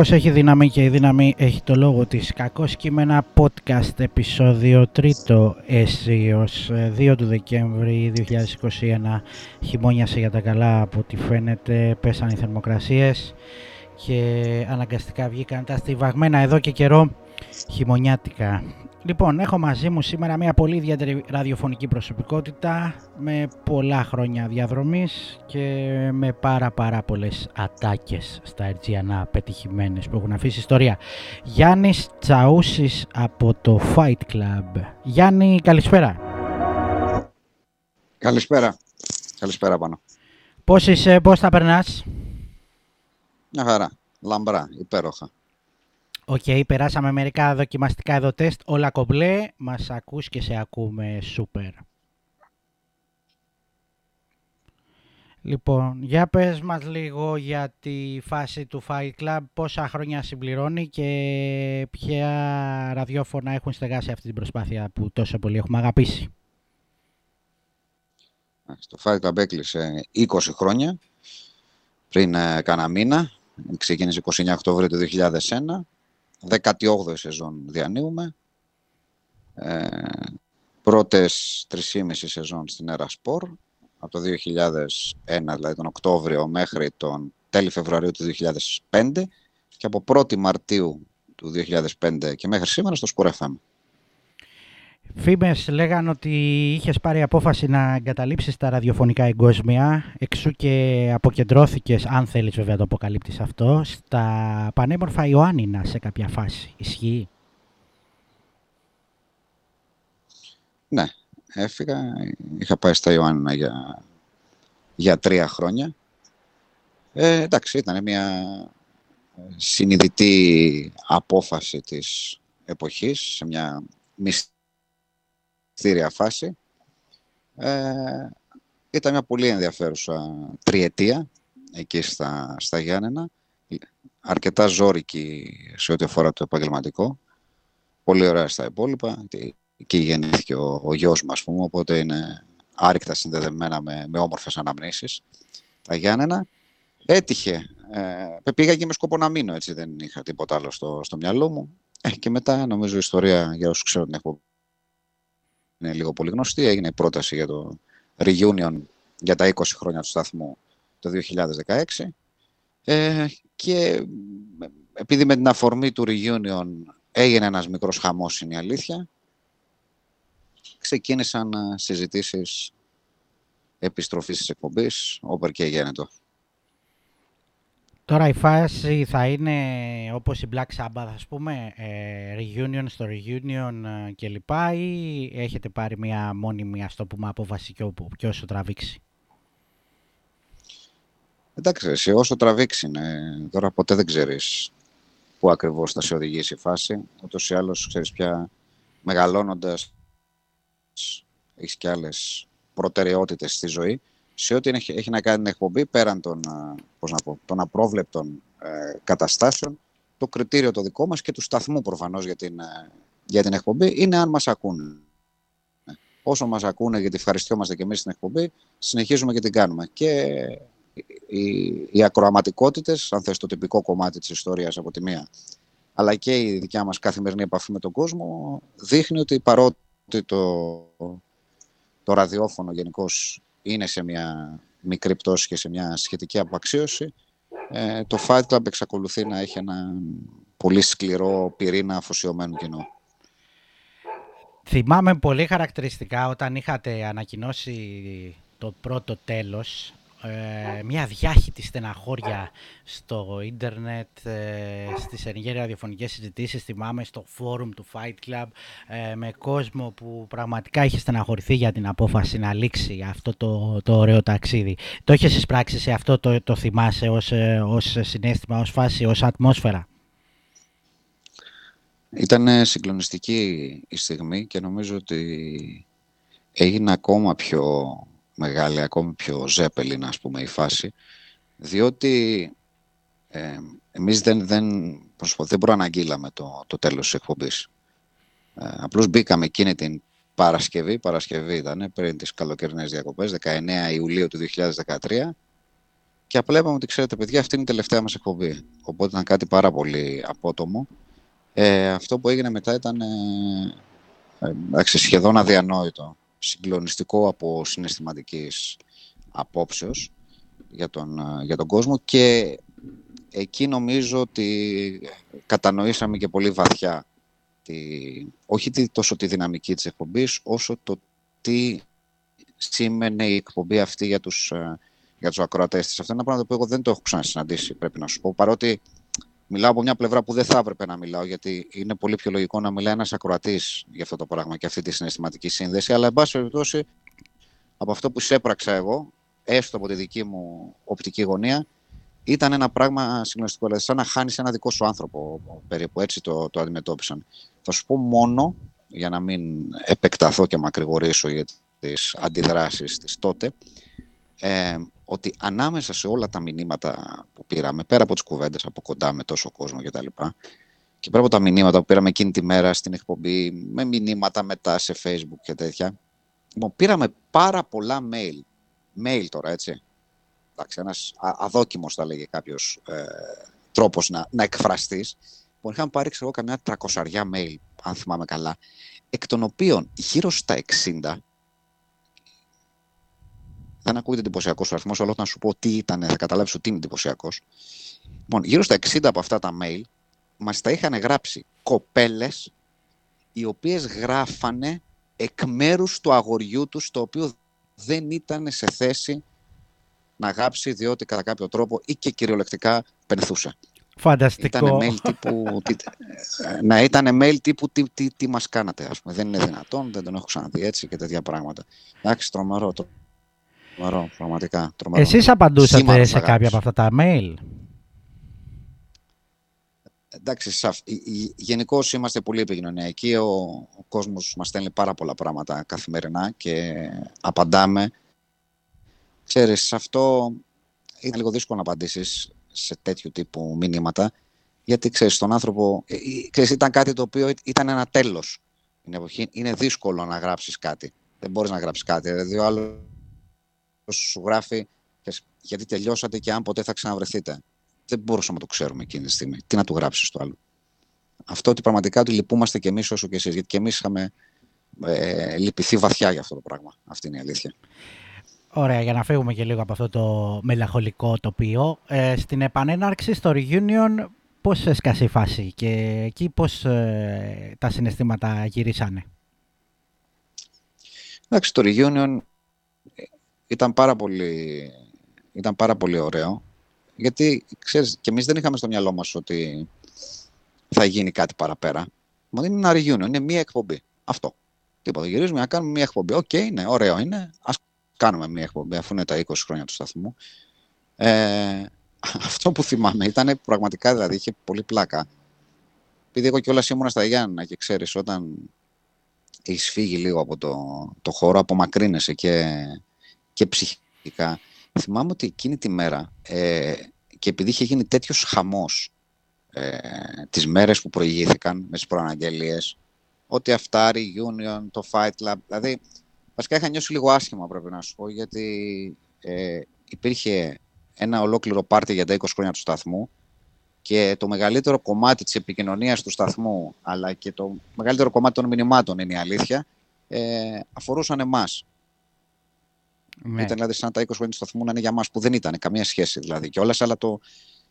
λόγος έχει δύναμη και η δύναμη έχει το λόγο της. Κακός κείμενα podcast επεισόδιο τρίτο αίσιος 2 του Δεκέμβρη 2021 χειμώνιασε για τα καλά από ό,τι φαίνεται πέσαν οι θερμοκρασίες και αναγκαστικά βγήκαν τα στιβαγμένα εδώ και καιρό χειμωνιάτικα. Λοιπόν, έχω μαζί μου σήμερα μια πολύ ιδιαίτερη ραδιοφωνική προσωπικότητα με πολλά χρόνια διαδρομής και με πάρα πάρα πολλές ατάκες στα Ερτζιανά πετυχημένες που έχουν αφήσει ιστορία. Γιάννης Τσαούσης από το Fight Club. Γιάννη, καλησπέρα. Καλησπέρα. Καλησπέρα πάνω. Πώς είσαι, πώς τα περνάς; Μια χαρά. Λαμπρά, υπέροχα. OK, okay, περάσαμε μερικά δοκιμαστικά εδώ τεστ, όλα κομπλέ, μας ακούς και σε ακούμε. Σούπερ. Λοιπόν, για πες μας λίγο για τη φάση του Fight Club, πόσα χρόνια συμπληρώνει και ποια ραδιόφωνα έχουν στεγάσει αυτή την προσπάθεια που τόσο πολύ έχουμε αγαπήσει. Το Fight Club έκλεισε 20 χρόνια, πριν ε, κάνα μήνα, ξεκίνησε 29 Οκτωβρίου του 2001 18η σεζόν διανύουμε. Ε, πρώτες 3,5 σεζόν στην Έρα Σπορ, από το 2001, δηλαδή τον Οκτώβριο μέχρι τον τέλη Φεβρουαρίου του 2005 και από 1η Μαρτίου του 2005 και μέχρι σήμερα στο Sport FM. Φήμες λέγαν ότι είχες πάρει απόφαση να εγκαταλείψεις τα ραδιοφωνικά εγκόσμια, εξού και αποκεντρώθηκες, αν θέλεις βέβαια το αποκαλύπτεις αυτό, στα πανέμορφα Ιωάννινα σε κάποια φάση. Ισχύει; Ναι, έφυγα. Είχα πάει στα Ιωάννινα για, για τρία χρόνια. Ε, εντάξει, ήταν μια συνειδητή απόφαση της εποχής, σε μια μυστική στήρια φάση. Ε, ήταν μια πολύ ενδιαφέρουσα τριετία εκεί στα, στα Γιάννενα. Αρκετά ζώρικη σε ό,τι αφορά το επαγγελματικό. Πολύ ωραία στα υπόλοιπα. Εκεί γεννήθηκε ο, ο γιος μας, πούμε, οπότε είναι άρρηκτα συνδεδεμένα με, με όμορφες αναμνήσεις. Τα Γιάννενα. Έτυχε. Ε, πήγα και με σκοπό να μείνω, έτσι δεν είχα τίποτα άλλο στο, στο μυαλό μου. Ε, και μετά νομίζω η ιστορία για όσους ξέρουν την έχω είναι λίγο πολύ γνωστή. Έγινε η πρόταση για το reunion για τα 20 χρόνια του σταθμού το 2016. Ε, και επειδή με την αφορμή του reunion έγινε ένας μικρός χαμός, είναι η αλήθεια, ξεκίνησαν συζητήσεις επιστροφής της εκπομπής, όπερ και γένετο. Τώρα η φάση θα είναι όπως η Black Sabbath, ας πούμε, ε, reunion στο reunion ε, κλπ. Ή έχετε πάρει μια μόνιμη, ας το πούμε, απόφαση και, και όσο τραβήξει; Εντάξει, εσύ, όσο τραβήξει είναι. Τώρα ποτέ δεν ξέρεις πού ακριβώς θα σε οδηγήσει η φάση. Ούτως ή άλλως, ξέρεις πια, μεγαλώνοντας, έχεις και άλλες προτεραιότητες στη ζωή σε ό,τι έχει, έχει να κάνει την εκπομπή πέραν των, πώς να πω, των απρόβλεπτων ε, καταστάσεων, το κριτήριο το δικό μας και του σταθμού προφανώς για την, ε, για την εκπομπή είναι αν μας ακούνε. Όσο μας ακούνε γιατί ευχαριστιόμαστε και εμείς στην εκπομπή, συνεχίζουμε και την κάνουμε. Και οι, οι ακροαματικότητες, αν θες το τυπικό κομμάτι της ιστορίας από τη μία, αλλά και η δικιά μας καθημερινή επαφή με τον κόσμο, δείχνει ότι παρότι το, το ραδιόφωνο γενικώς είναι σε μια μικρή πτώση και σε μια σχετική απαξίωση, ε, το Fight Club εξακολουθεί να έχει ένα πολύ σκληρό πυρήνα αφοσιωμένου κοινού. Θυμάμαι πολύ χαρακτηριστικά όταν είχατε ανακοινώσει το πρώτο τέλος ε, μια διάχυτη στεναχώρια στο ίντερνετ, ε, στις ενηγέρια ραδιοφωνικές συζητήσεις, θυμάμαι στο φόρουμ του Fight Club, ε, με κόσμο που πραγματικά είχε στεναχωρηθεί για την απόφαση να λήξει αυτό το, το ωραίο ταξίδι. Το έχεις εισπράξει σε αυτό, το, το θυμάσαι ως, ε, ως συνέστημα, ως φάση, ως ατμόσφαιρα; Ήταν συγκλονιστική η στιγμή και νομίζω ότι έγινε ακόμα πιο μεγάλη, ακόμη πιο ζέπελη, ας πούμε, η φάση, διότι ε, εμείς δεν, δεν, δεν προαναγγείλαμε το, το τέλος της εκπομπής. Ε, απλώς μπήκαμε εκείνη την Παρασκευή, Παρασκευή ήταν πριν τις καλοκαιρινές διακοπές, 19 Ιουλίου του 2013, Και απλά είπαμε ότι ξέρετε, παιδιά, αυτή είναι η τελευταία μας εκπομπή. Οπότε ήταν κάτι πάρα πολύ απότομο. Ε, αυτό που έγινε μετά ήταν ε, ε, σχεδόν αδιανόητο. Συγκλονιστικό από συναισθηματικής απόψεως για τον, ε, για τον κόσμο και εκεί νομίζω ότι κατανοήσαμε και πολύ βαθιά τη, όχι τόσο τη δυναμική της εκπομπής όσο το τι σήμαινε η εκπομπή αυτή για τους, ε, για τους ακροατές της. Αυτό είναι ένα πράγμα που εγώ δεν το έχω ξανασυναντήσει, πρέπει να σου πω. Παρότι μιλάω από μια πλευρά που δεν θα έπρεπε να μιλάω, γιατί είναι πολύ πιο λογικό να μιλάει ένας ακροατής για αυτό το πράγμα και αυτή τη συναισθηματική σύνδεση. Αλλά, εν πάση περιπτώσει, από αυτό που σέπραξα εγώ, έστω από τη δική μου οπτική γωνία, ήταν ένα πράγμα συγκλονιστικό. Δηλαδή, σαν να χάνεις ένα δικό σου άνθρωπο, περίπου έτσι το, το αντιμετώπισαν. Θα σου πω μόνο, για να μην επεκταθώ και μακρηγορήσω για τις αντιδράσεις της τότε, ε, ότι ανάμεσα σε όλα τα μηνύματα που πήραμε, πέρα από τις κουβέντες από κοντά με τόσο κόσμο κτλ. Και πέρα από τα μηνύματα που πήραμε εκείνη τη μέρα στην εκπομπή, με μηνύματα μετά σε facebook και τέτοια, λοιπόν, πήραμε πάρα πολλά mail. Mail τώρα, έτσι. Εντάξει, ένας αδόκιμος θα λέγε κάποιος ε, τρόπος να, να εκφραστείς. Λοιπόν, είχαμε πάρει, ξέρω καμιά τρακοσαριά mail, αν θυμάμαι καλά, εκ των οποίων γύρω στα 60 δεν ακούγεται εντυπωσιακός ο αριθμός, αλλά όταν σου πω τι ήταν, θα καταλάβεις ότι είναι εντυπωσιακός. Λοιπόν, γύρω στα 60 από αυτά τα mail μας τα είχαν γράψει κοπέλες οι οποίες γράφανε εκ μέρους του αγοριού τους, το οποίο δεν ήταν σε θέση να γράψει διότι κατά κάποιο τρόπο ή και κυριολεκτικά πενθούσε. Φανταστικό. Ήταν mail τύπου, τι, να ήταν mail τύπου τι, τι, τι μας κάνατε, ας πούμε. Δεν είναι δυνατόν, δεν τον έχω ξαναδεί έτσι και τέτοια πράγματα. Εντάξει, τρομερό, Τρομερό, πραγματικά. Τρομερό. Εσείς απαντούσατε σε κάποια από αυτά τα mail; Εντάξει, γενικώς είμαστε πολύ επικοινωνιακοί. Ο, ο κόσμος μας στέλνει πάρα πολλά πράγματα καθημερινά και απαντάμε. Ξέρεις, αυτό είναι λίγο δύσκολο να απαντήσεις σε τέτοιου τύπου μηνύματα, γιατί ξέρεις, τον άνθρωπο, ε, ε, ξέρεις, ήταν κάτι το οποίο ήταν ένα τέλος. Είναι δύσκολο να γράψεις κάτι. Δεν μπορείς να γράψεις κάτι. Δηλαδή, ο άλλος σου γράφει γιατί τελειώσατε και αν ποτέ θα ξαναβρεθείτε. Δεν μπορούσαμε να το ξέρουμε εκείνη τη στιγμή. Τι να του γράψεις στο άλλο. Αυτό ότι πραγματικά ότι λυπούμαστε κι εμείς όσο και εσείς. Γιατί κι εμείς είχαμε ε, λυπηθεί βαθιά για αυτό το πράγμα. Αυτή είναι η αλήθεια. Ωραία, για να φύγουμε και λίγο από αυτό το μελαγχολικό τοπίο. Ε, στην επανέναρξη στο Reunion, πώς έσκασε η φάση και εκεί πώς ε, τα συναισθήματα γυρίσανε; Εντάξει, το Reunion ήταν πάρα πολύ, ήταν πάρα πολύ ωραίο. Γιατί, ξέρεις, και εμείς δεν είχαμε στο μυαλό μας ότι θα γίνει κάτι παραπέρα. Μα είναι ένα reunion, είναι μία εκπομπή. Αυτό. Τίποτα. Γυρίζουμε να κάνουμε μία εκπομπή. OK, okay, ναι, ωραίο είναι. Ας κάνουμε μία εκπομπή, αφού είναι τα 20 χρόνια του σταθμού. Ε, αυτό που θυμάμαι ήταν πραγματικά, δηλαδή, είχε πολύ πλάκα. Επειδή εγώ κιόλας ήμουν στα Γιάννα και ξέρεις, όταν έχεις φύγει λίγο από το, το χώρο, απομακρύνεσαι και και ψυχικά. Θυμάμαι ότι εκείνη τη μέρα ε, και επειδή είχε γίνει τέτοιος χαμός ε, τις μέρες που προηγήθηκαν με τις προαναγγελίες, ότι αυτά, Union, το Fight Club, δηλαδή βασικά είχα νιώσει λίγο άσχημα πρέπει να σου πω, γιατί ε, υπήρχε ένα ολόκληρο πάρτι για τα 20 χρόνια του σταθμού και το μεγαλύτερο κομμάτι της επικοινωνίας του σταθμού αλλά και το μεγαλύτερο κομμάτι των μηνυμάτων είναι η αλήθεια ε, αφορούσαν εμάς. Ναι. Ήταν δηλαδή σαν τα 20 χρόνια του σταθμού να είναι για μας που δεν ήταν καμία σχέση δηλαδή κιόλας, αλλά το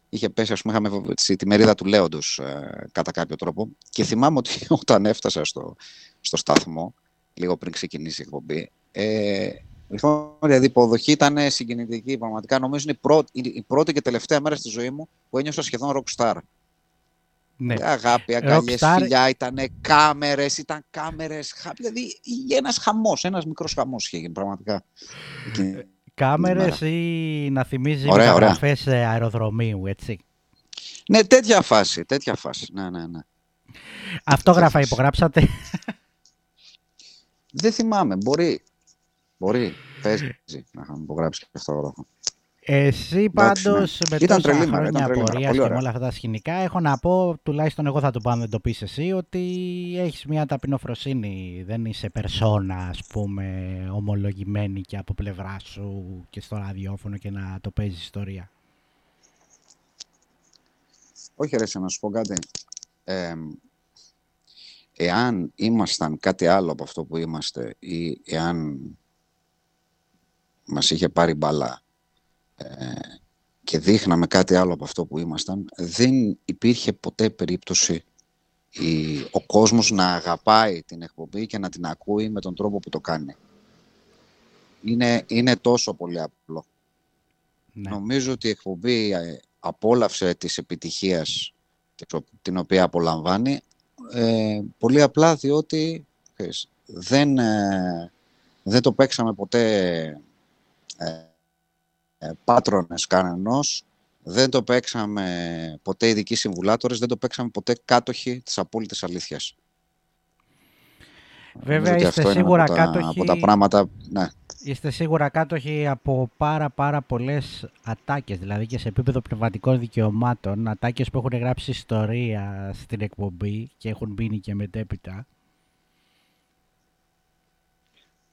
είχε πέσει, ας πούμε, είχαμε τη μερίδα του Λέοντος ε, κατά κάποιο τρόπο. Και θυμάμαι ότι όταν έφτασα στο, στο σταθμό, λίγο πριν ξεκινήσει η εκπομπή, ε, δηλαδή η υποδοχή ήταν συγκινητική. Πραγματικά νομίζω είναι η πρώτη, η πρώτη και τελευταία μέρα στη ζωή μου που ένιωσα σχεδόν rockstar. Ναι. Ε, αγάπη, αγκαλιές, Rockstar... φιλιά, ήταν κάμερες, ήταν κάμερες. Δηλαδή ένας χαμός, ένας μικρός χαμός είχε γίνει πραγματικά. Κάμερες ή να θυμίζει μεταγραφέ αεροδρομίου, έτσι. Ναι, τέτοια φάση, τέτοια φάση. Ναι, ναι, ναι. Αυτόγραφα υπογράψατε. Δεν θυμάμαι, μπορεί. Μπορεί, παίζει να είχαμε υπογράψεις και αυτόγραφα. Εσύ πάντως ναι. με ήταν τόσα τρελή, χρόνια ήταν πορεία και με όλα αυτά τα σκηνικά, έχω να πω, τουλάχιστον εγώ θα το πάω να το πεις εσύ, ότι έχεις μια ταπεινοφροσύνη. Δεν είσαι περσόνα, ας πούμε, ομολογημένη και από πλευρά σου και στο ραδιόφωνο και να το παίζεις ιστορία. Όχι, ρε, να σου πω κάτι. Ε, εάν ήμασταν κάτι άλλο από αυτό που είμαστε ή εάν μας είχε πάρει μπαλά ε, και δείχναμε κάτι άλλο από αυτό που ήμασταν, δεν υπήρχε ποτέ περίπτωση η, ο κόσμος να αγαπάει την εκπομπή και να την ακούει με τον τρόπο που το κάνει. Είναι, είναι τόσο πολύ απλό. Ναι. Νομίζω ότι η εκπομπή ε, απόλαυσε της επιτυχίας την οποία απολαμβάνει ε, πολύ απλά διότι δεν, ε, δεν το παίξαμε ποτέ ε, ε, πάτρονες κανενός, δεν το παίξαμε ποτέ ειδικοί συμβουλάτορες, δεν το παίξαμε ποτέ κάτοχοι της απόλυτης αλήθειας. Βέβαια είστε σίγουρα από κάτοχοι... Από τα πράγματα, ναι. Είστε σίγουρα κάτοχοι από πάρα πάρα πολλές ατάκες, δηλαδή και σε επίπεδο πνευματικών δικαιωμάτων, ατάκες που έχουν γράψει ιστορία στην εκπομπή και έχουν μείνει και μετέπειτα.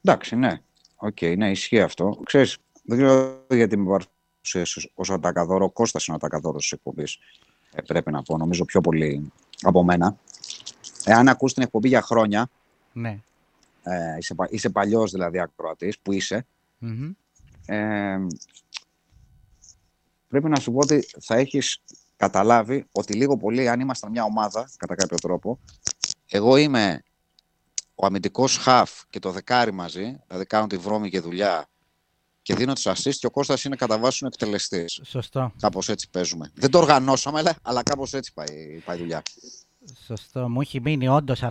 Εντάξει, ναι. OK, okay, ναι, ισχύει αυτό. Ξέρεις, δεν ξέρω γιατί με παρουσίασες ως ατακαδόρο. Ο Κώστας είναι ο ατακαδόρος της εκπομπής. Ε, πρέπει να πω, νομίζω πιο πολύ από μένα. Εάν ακούς την εκπομπή για χρόνια, ναι. ε, είσαι, είσαι παλιός δηλαδή ακροατής, που εισαι ε, πρέπει να σου πω ότι θα έχεις καταλάβει ότι λίγο πολύ, αν ήμασταν μια ομάδα, κατά κάποιο τρόπο, εγώ είμαι ο αμυντικός χαφ και το δεκάρι μαζί, δηλαδή κάνω τη βρώμη και δουλειά και δίνω τις assist και ο Κώστας είναι κατά βάσης ο εκτελεστής. Σωστό. Κάπως έτσι παίζουμε. Δεν το οργανώσαμε, αλλά κάπως έτσι πάει, πάει η δουλειά. Σωστό. Μου έχει μείνει όντως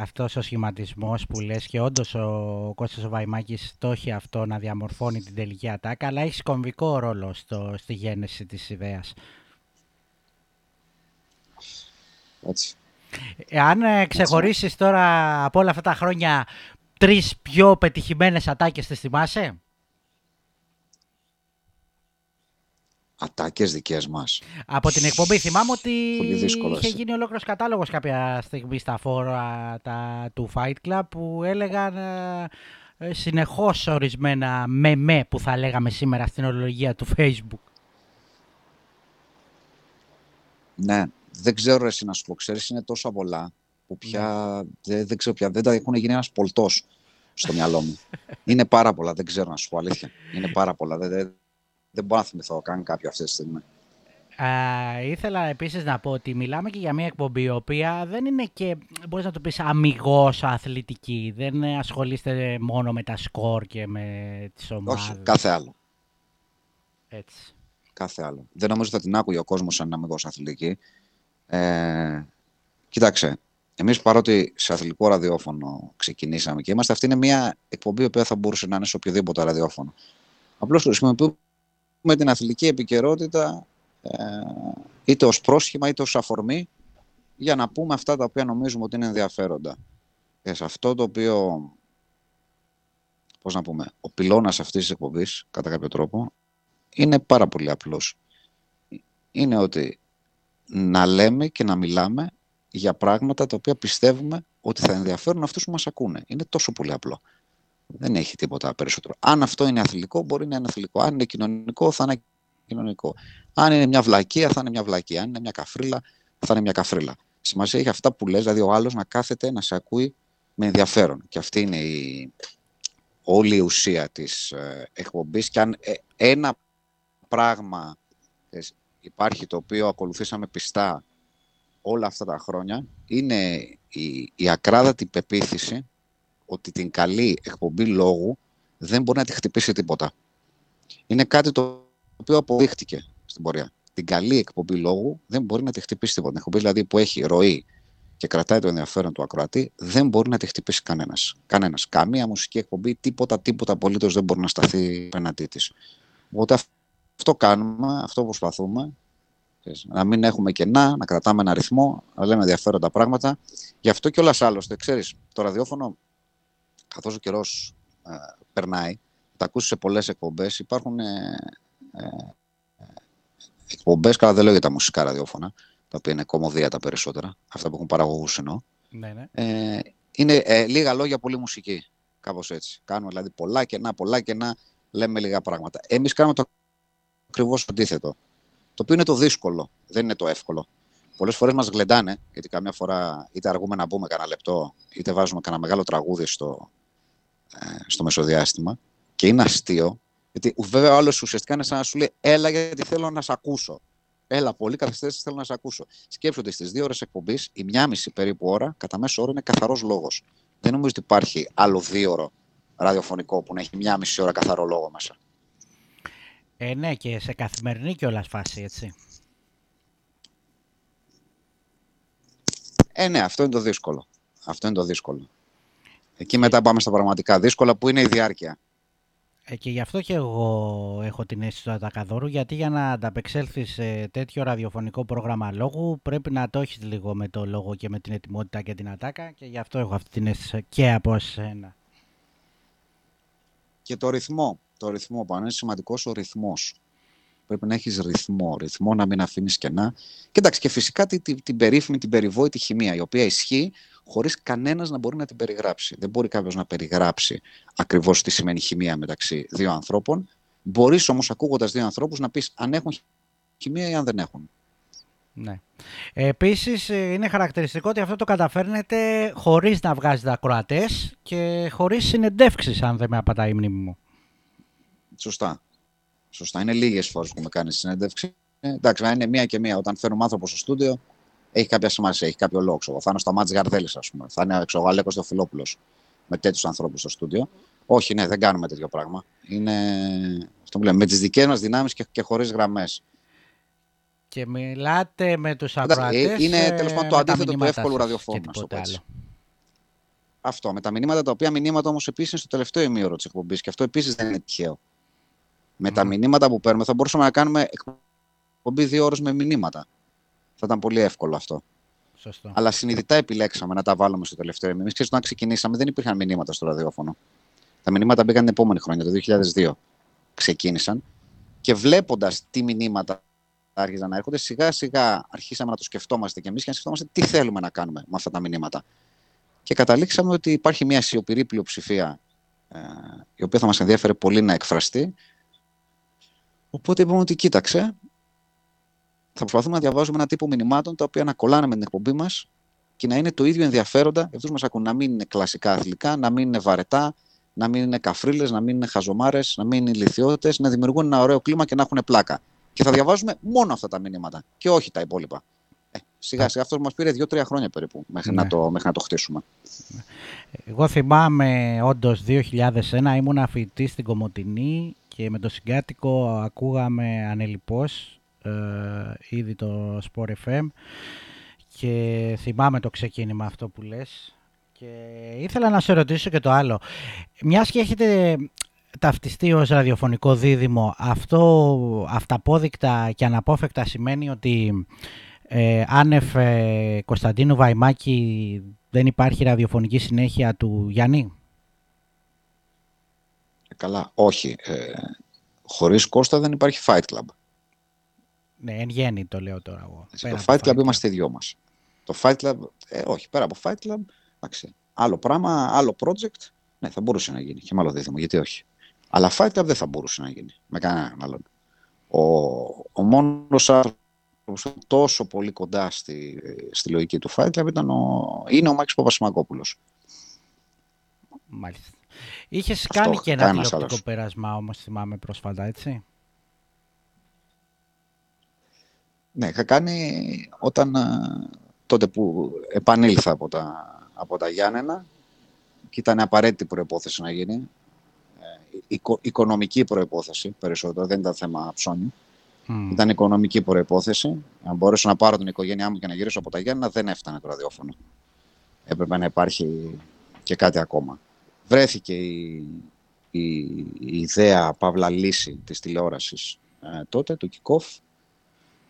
αυτός ο σχηματισμός που λες και όντως ο Κώστας ο Βαϊμάκης το έχει αυτό να διαμορφώνει την τελική ατάκα, αλλά έχεις κομβικό ρόλο στο, στη γέννηση της ιδέας. Έτσι. Αν ε, ξεχωρίσεις τώρα από όλα αυτά τα χρόνια τρεις πιο πετυχημένες ατάκες, τις θυμάσαι; Ατάκες δικές μας. Από την εκπομπή θυμάμαι ότι είχε γίνει ολόκληρος κατάλογος κάποια στιγμή στα φόρα τα, του Fight Club που έλεγαν ε, ε συνεχώς ορισμένα μεμέ που θα λέγαμε σήμερα στην ορολογία του Facebook. Ναι, δεν ξέρω εσύ να σου πω, ξέρεις, είναι τόσο πολλά που πια ναι. δεν, δεν ξέρω πια, δεν τα έχουν γίνει ένας πολτός στο μυαλό μου. είναι πάρα πολλά, δεν ξέρω να σου πω αλήθεια. Είναι πάρα πολλά, δεν, δεν μπορώ να θυμηθώ καν κάποιο αυτή τη στιγμή. Α, ήθελα επίσης να πω ότι μιλάμε και για μια εκπομπή η οποία δεν είναι και, μπορείς να το πεις, αμυγός αθλητική. Δεν ασχολείστε μόνο με τα σκορ και με τις ομάδες. Όχι, κάθε άλλο. Έτσι. Κάθε άλλο. Δεν νομίζω ότι θα την άκουγε ο κόσμος σαν αμυγός αθλητική. Ε, κοίταξε, εμείς παρότι σε αθλητικό ραδιόφωνο ξεκινήσαμε και είμαστε, αυτή είναι μια εκπομπή που θα μπορούσε να είναι σε οποιοδήποτε ραδιόφωνο. Απλώς χρησιμοποιούμε με την αθλητική επικαιρότητα ε, είτε ως πρόσχημα είτε ως αφορμή για να πούμε αυτά τα οποία νομίζουμε ότι είναι ενδιαφέροντα. Και σε αυτό το οποίο, πώς να πούμε, ο πυλώνας αυτής της εκπομπής, κατά κάποιο τρόπο, είναι πάρα πολύ απλός. Είναι ότι να λέμε και να μιλάμε για πράγματα τα οποία πιστεύουμε ότι θα ενδιαφέρουν αυτούς που μας ακούνε. Είναι τόσο πολύ απλό. Δεν έχει τίποτα περισσότερο. Αν αυτό είναι αθλητικό, μπορεί να είναι αθλητικό. Αν είναι κοινωνικό, θα είναι κοινωνικό. Αν είναι μια βλακεία, θα είναι μια βλακεία. Αν είναι μια καφρίλα, θα είναι μια καφρίλα. Σημασία έχει αυτά που λες, δηλαδή ο άλλος να κάθεται να σε ακούει με ενδιαφέρον. Και αυτή είναι η, όλη η ουσία της ε, εκπομπής. Και αν ε, ένα πράγμα ε, υπάρχει το οποίο ακολουθήσαμε πιστά όλα αυτά τα χρόνια, είναι η, η ακράδατη πεποίθηση ότι την καλή εκπομπή λόγου δεν μπορεί να τη χτυπήσει τίποτα. Είναι κάτι το οποίο αποδείχτηκε στην πορεία. Την καλή εκπομπή λόγου δεν μπορεί να τη χτυπήσει τίποτα. Την εκπομπή δηλαδή που έχει ροή και κρατάει το ενδιαφέρον του ακροατή, δεν μπορεί να τη χτυπήσει κανένας. Κανένας. Καμία μουσική εκπομπή, τίποτα, τίποτα απολύτως δεν μπορεί να σταθεί απέναντί της. Οπότε αυτό κάνουμε, αυτό προσπαθούμε. Να μην έχουμε κενά, να κρατάμε ένα ρυθμό, να λέμε ενδιαφέροντα πράγματα. Γι' αυτό κιόλας άλλωστε, ξέρεις, το ραδιόφωνο καθώς ο καιρός ε, περνάει, τα ακούσεις σε πολλές εκπομπές, υπάρχουν ε, ε, εκπομπές, καλά δεν λέω για τα μουσικά ραδιόφωνα, τα οποία είναι κομμωδία τα περισσότερα, αυτά που έχουν παραγωγούς εννοώ. Ναι, ναι. Ε, είναι ε, λίγα λόγια, πολύ μουσική. Κάπως έτσι. Κάνουμε δηλαδή πολλά κενά, πολλά κενά, λέμε λίγα πράγματα. Εμείς κάνουμε το ακριβώς αντίθετο. Το οποίο είναι το δύσκολο, δεν είναι το εύκολο. Πολλές φορές μας γλεντάνε, γιατί καμιά φορά είτε αργούμε να μπούμε κανένα λεπτό, είτε βάζουμε κανένα μεγάλο τραγούδι στο, ε, στο μεσοδιάστημα. Και είναι αστείο, γιατί βέβαια ο άλλος ουσιαστικά είναι σαν να σου λέει: Έλα, γιατί θέλω να σε ακούσω. Έλα, πολύ καθυστέρηση θέλω να σε ακούσω. Σκέψου ότι στις δύο ώρες εκπομπής, η μία μισή περίπου ώρα, κατά μέσο όρο είναι καθαρός λόγος. Δεν νομίζω ότι υπάρχει άλλο δύο ώρο ραδιοφωνικό που να έχει μία μισή ώρα καθαρό λόγο μέσα. Ε, ναι, και σε καθημερινή κιόλας φάση, έτσι. Ε, ναι, αυτό είναι το δύσκολο. Αυτό είναι το δύσκολο. Εκεί μετά πάμε στα πραγματικά δύσκολα που είναι η διάρκεια. Ε, και γι' αυτό και εγώ έχω την αίσθηση του Ατακαδόρου, γιατί για να ανταπεξέλθεις σε τέτοιο ραδιοφωνικό πρόγραμμα λόγου πρέπει να το έχεις λίγο με το λόγο και με την ετοιμότητα και την ατάκα και γι' αυτό έχω αυτή την αίσθηση και από εσένα. Και το ρυθμό. Το ρυθμό πάνω είναι σημαντικός ο ρυθμός. Πρέπει να έχεις ρυθμό. Ρυθμό να μην αφήνεις κενά. Κοίταξε και φυσικά την, την, την περίφημη, την περιβόητη χημεία, η οποία ισχύει χωρίς κανένας να μπορεί να την περιγράψει. Δεν μπορεί κάποιος να περιγράψει ακριβώς τι σημαίνει χημεία μεταξύ δύο ανθρώπων. Μπορείς όμως, ακούγοντας δύο ανθρώπους, να πεις αν έχουν χημεία ή αν δεν έχουν. Ναι. Επίσης ε, είναι χαρακτηριστικό ότι αυτό το καταφέρνετε χωρίς να βγάζετε ακροατές και χωρίς συνεντεύξεις αν δεν με απατάει η μνήμη μου. Σωστά. Σωστά. Είναι λίγες φορές που με κάνεις συνέντευξη. Ε, εντάξει, είναι μία και μία. Όταν φέρνουμε άνθρωπο στο στούντιο, έχει κάποια σημασία, έχει κάποιο λόγο. Θα είναι ο Σταμάτη Γαρδέλης, ας πούμε. Θα είναι ο Αλέκος Θεοφιλόπουλος με τέτοιους ανθρώπους στο στούντιο. Όχι, ναι, δεν κάνουμε τέτοιο πράγμα. Είναι αυτό που λέμε, με τις δικές μας δυνάμεις και, και χωρίς γραμμές. Και μιλάτε με τους ακροατέ. Ε, είναι τέλος πάντων το αντίθετο του εύκολου ραδιοφώνου. Αυτό. Με τα μηνύματα τα οποία μηνύματα όμως επίσης είναι στο τελευταίο ημίωρο της εκπομπής και αυτό επίσης δεν είναι τυχαίο. Με τα μηνύματα που παίρνουμε θα μπορούσαμε να κάνουμε εκπομπή δύο ώρες με μηνύματα. Θα ήταν πολύ εύκολο αυτό. Σωστό. Αλλά συνειδητά επιλέξαμε να τα βάλουμε στο τελευταίο ημίωρο. Εμεί όταν ξεκινήσαμε δεν υπήρχαν μηνύματα στο ραδιόφωνο. Τα μηνύματα μπήκαν την επόμενη χρονιά, το 2002. Ξεκίνησαν και βλέποντας τι μηνύματα άρχιζαν να έρχονται, σιγά σιγά αρχίσαμε να το σκεφτόμαστε και εμείς και να σκεφτόμαστε τι θέλουμε να κάνουμε με αυτά τα μηνύματα. Και καταλήξαμε ότι υπάρχει μια σιωπηρή πλειοψηφία ε, η οποία θα μας ενδιαφέρει πολύ να εκφραστεί. Οπότε είπαμε ότι κοίταξε, θα προσπαθούμε να διαβάζουμε ένα τύπο μηνυμάτων τα οποία να κολλάνε με την εκπομπή μας και να είναι το ίδιο ενδιαφέροντα για αυτού μας ακούν. Να μην είναι κλασικά αθλικά, να μην είναι βαρετά, να μην είναι καφρίλες, να μην είναι χαζομάρες, να μην είναι ηλικιώτε, να δημιουργούν ένα ωραίο κλίμα και να έχουν πλάκα. Και θα διαβάζουμε μόνο αυτά τα μηνύματα και όχι τα υπόλοιπα. Ε, σιγά σιγά αυτός μας πήρε δύο-τρία χρόνια περίπου μέχρι, ναι. να το, μέχρι να το χτίσουμε. Εγώ θυμάμαι όντως 2001 ήμουν φοιτητή στην Κομωτινή και με το συγκάτοικο ακούγαμε ανελιπώς ε, ήδη το Sport FM και θυμάμαι το ξεκίνημα αυτό που λες και ήθελα να σε ρωτήσω και το άλλο. Μιας και έχετε ταυτιστεί ως ραδιοφωνικό δίδυμο, αυτό αυταπόδεικτα και αναπόφευκτα σημαίνει ότι ε, άνευ ε, Κωνσταντίνου Βαϊμάκη δεν υπάρχει ραδιοφωνική συνέχεια του Γιάννη; Ε, καλά, όχι. Ε, χωρίς Κώστα δεν υπάρχει Fight Club. Ναι, εν γέννη το λέω τώρα εγώ. Έτσι, το Fight Club, είμαστε οι δυο μας. Το Fight Club, ε, όχι, πέρα από Fight Club, εντάξει, άλλο πράγμα, άλλο project, ναι, θα μπορούσε να γίνει και με άλλο δίδυμο, γιατί όχι. Αλλά Fight Club δεν θα μπορούσε να γίνει με κανέναν άλλον. Ο, ο μόνος τόσο πολύ κοντά στη, στη λογική του Fight Club ήταν ο, είναι ο Μάκης Παπασημακόπουλος. Μάλιστα. Είχες κάνει και ένα τηλεοπτικό πέρασμα όμως θυμάμαι πρόσφατα, έτσι; Ναι, είχα κάνει όταν τότε που επανήλθα από τα, από τα Γιάννενα και ήταν απαραίτητη προϋπόθεση να γίνει. Ε, οικο, οικονομική προϋπόθεση περισσότερο, δεν ήταν θέμα ψώνιου. Mm. Ήταν οικονομική προπόθεση. Αν μπορέσω να πάρω την οικογένειά μου και να γυρίσω από τα Γιάννα, δεν έφτανε το ραδιόφωνο. Έπρεπε να υπάρχει και κάτι ακόμα. Βρέθηκε η, η, η ιδέα, παύλα λύση της τηλεόρασης ε, τότε, το kick-off.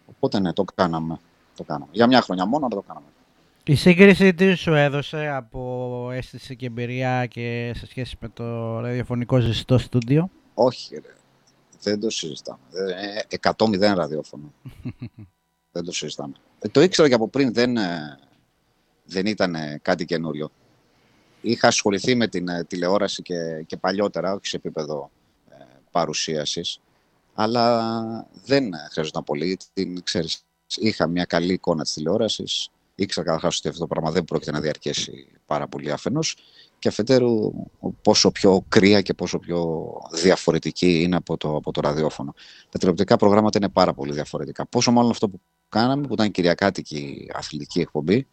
Οπότε ναι, το κάναμε. το κάναμε. Για μια χρονιά μόνο, αλλά το κάναμε. Η σύγκριση τι σου έδωσε από αίσθηση και εμπειρία και σε σχέση με το ραδιοφωνικό ζεστό στούντιο; Όχι, ρε Δεν το συζητάμε. 100-0 ε, ραδιόφωνο. δεν το συζητάμε. Ε, το ήξερα και από πριν, δεν, ε, δεν ήταν κάτι καινούριο. Είχα ασχοληθεί με την τηλεόραση και, και παλιότερα, όχι σε επίπεδο ε, παρουσίασης, αλλά δεν χρειαζόταν πολύ. Την, ξέρεις, είχα μια καλή εικόνα της τηλεόρασης, ήξερα καταρχάς ότι αυτό το πράγμα δεν πρόκειται να διαρκέσει πάρα πολύ αφενός και αφετέρου πόσο πιο κρύα και πόσο πιο διαφορετική είναι από το, από το ραδιόφωνο. Τα τηλεοπτικά προγράμματα είναι πάρα πολύ διαφορετικά. Πόσο μάλλον αυτό που κάναμε, που ήταν κυριακάτικη αθλητική εκπομπή,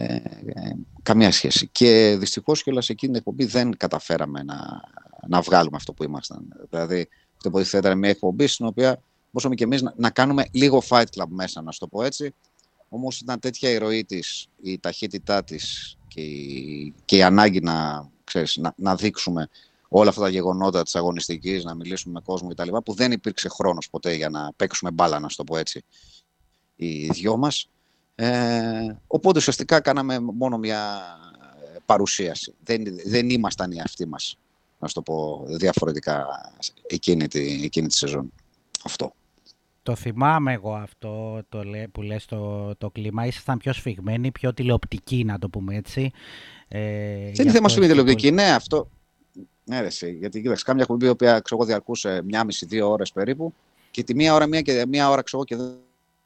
ε, ε, καμία σχέση. Και δυστυχώς κιόλας εκείνη την εκπομπή δεν καταφέραμε να, να βγάλουμε αυτό που ήμασταν. Δηλαδή, αυτό ήταν μια εκπομπή στην οποία μπορούσαμε κι εμείς να, να, κάνουμε λίγο fight club μέσα, να σου το πω έτσι. Όμως ήταν τέτοια η ροή της, η ταχύτητά της και, και η ανάγκη να, ξέρεις, να, να δείξουμε όλα αυτά τα γεγονότα της αγωνιστικής, να μιλήσουμε με κόσμο κτλ. που δεν υπήρξε χρόνος ποτέ για να παίξουμε μπάλα, να σου το πω έτσι, οι δυο μας. Ε, οπότε ουσιαστικά κάναμε μόνο μια παρουσίαση. Δεν, δεν ήμασταν οι αυτοί μας, να σου το πω διαφορετικά, εκείνη τη, εκείνη τη σεζόν. Αυτό. Το θυμάμαι εγώ αυτό το που λες το, το κλίμα. Ήσασταν πιο σφιγμένοι, πιο τηλεοπτικοί, να το πούμε έτσι. Ε, δεν είναι θέμα σου τηλεοπτική. Ναι, αυτό. Ναι, ρε, γιατί κοίταξε, κάμια εκπομπή η οποία ξέρω, διαρκούσε μία μισή-δύο ώρες περίπου και τη μία ώρα, μία, και, μία ώρα ξέρω, και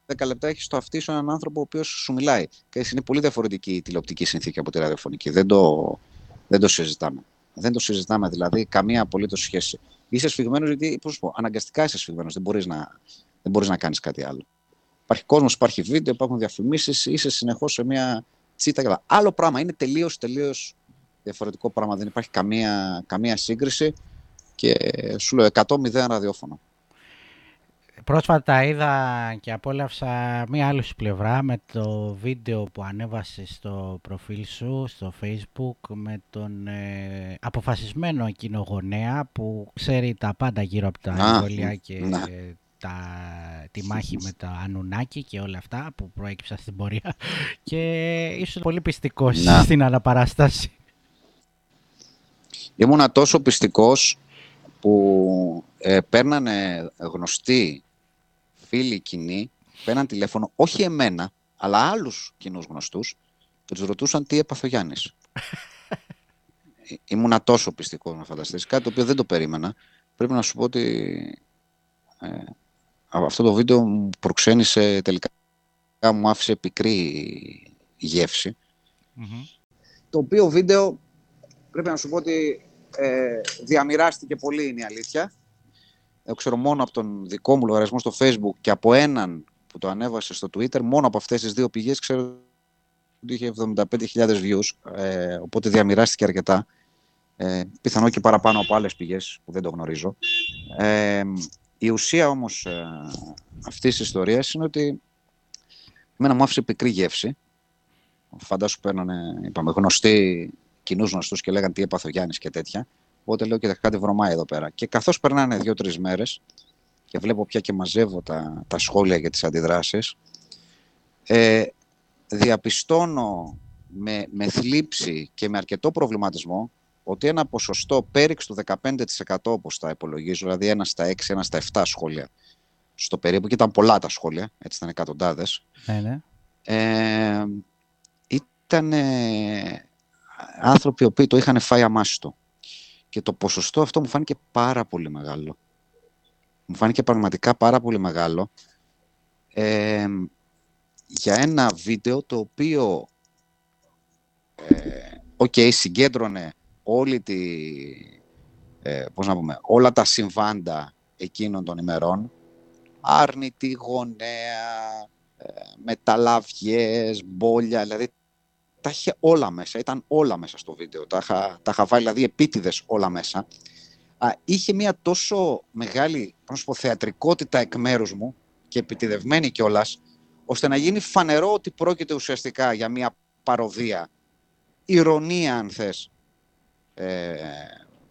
10 λεπτά έχεις στο αυτί σου έναν άνθρωπο ο οποίος σου μιλάει. Και είναι πολύ διαφορετική η τηλεοπτική συνθήκη από τη ραδιοφωνική. Δεν το, δεν το συζητάμε. Δεν το συζητάμε δηλαδή καμία απολύτως σχέση. Είσαι σφιγμένος γιατί, πώς πω, αναγκαστικά είσαι σφιγμένος. Δεν μπορείς να, δεν μπορείς να κάνεις κάτι άλλο. Υπάρχει κόσμος, υπάρχει βίντεο, υπάρχουν διαφημίσεις, είσαι συνεχώς σε μια τσίτα κλπ. Άλλο πράγμα. Είναι τελείως τελείως διαφορετικό πράγμα. Δεν υπάρχει καμία, καμία σύγκριση και σου λέω 100-0 ραδιόφωνο. Πρόσφατα είδα και απόλαυσα μία άλλη πλευρά με το βίντεο που ανέβασε στο προφίλ σου στο facebook με τον ε, αποφασισμένο εκείνο γονέα που ξέρει τα πάντα γύρω από τα εμβόλια και να. τα, τη μάχη με τα Ανουνάκη και όλα αυτά που προέκυψαν στην πορεία και ήσουν πολύ πιστικός στην αναπαράσταση. Ήμουνα τόσο πιστικός που ε, παίρνανε γνωστοί φίλοι κοινοί παίρναν τηλέφωνο, όχι εμένα, αλλά άλλους κοινούς γνωστούς και τους ρωτούσαν τι έπαθε ο Γιάννης. Ήμουνα τόσο πιστικός να φανταστεί. Κάτι το οποίο δεν το περίμενα. Πρέπει να σου πω ότι ε, αυτό το βίντεο μου προξένησε τελικά. Μου άφησε πικρή Το οποίο βίντεο πρέπει να σου πω ότι ε, διαμοιράστηκε πολύ είναι η αλήθεια εγώ ξέρω μόνο από τον δικό μου λογαριασμό στο facebook και από έναν που το ανέβασε στο twitter, μόνο από αυτές τις δύο πηγές ξέρω ότι είχε 75.000 views, ε, οπότε διαμοιράστηκε αρκετά. Ε, πιθανό και παραπάνω από άλλες πηγές που δεν το γνωρίζω. Ε, η ουσία όμως ε, αυτής της ιστορίας είναι ότι εμένα μου άφησε πικρή γεύση. Φαντάσου παίρνανε, είπαμε, γνωστοί, κοινούς γνωστούς και λέγανε τι έπαθε ο Γιάννης και τέτοια. Οπότε λέω και κάτι βρωμάει εδώ πέρα. Και καθώς περνάνε δύο-τρεις μέρες και βλέπω πια και μαζεύω τα, τα σχόλια για τις αντιδράσεις, ε, διαπιστώνω με, με θλίψη και με αρκετό προβληματισμό ότι ένα ποσοστό πέριξ του 15% όπως τα υπολογίζω, δηλαδή ένα στα 6, ένα στα 7 σχόλια στο περίπου, και ήταν πολλά τα σχόλια, έτσι ήταν εκατοντάδες, ναι, ναι. Ε, ήταν ε, άνθρωποι οι το είχαν φάει αμάστο. Και το ποσοστό αυτό μου φάνηκε πάρα πολύ μεγάλο. Μου φάνηκε πραγματικά πάρα πολύ μεγάλο ε, για ένα βίντεο το οποίο ε, συγκέντρωνε όλη τη, ε, πώς να πούμε, όλα τα συμβάντα εκείνων των ημερών άρνητη γονέα, ε, μεταλαβιές, μπόλια, δηλαδή τα είχε όλα μέσα, ήταν όλα μέσα στο βίντεο. Τα είχα, τα είχα βάλει δηλαδή επίτηδες όλα μέσα. Α, είχε μια τόσο μεγάλη πώς πω, θεατρικότητα εκ μέρους μου και επιτιδευμένη κιόλας, ώστε να γίνει φανερό ότι πρόκειται ουσιαστικά για μια παροδία, ηρωνία αν θες, ε,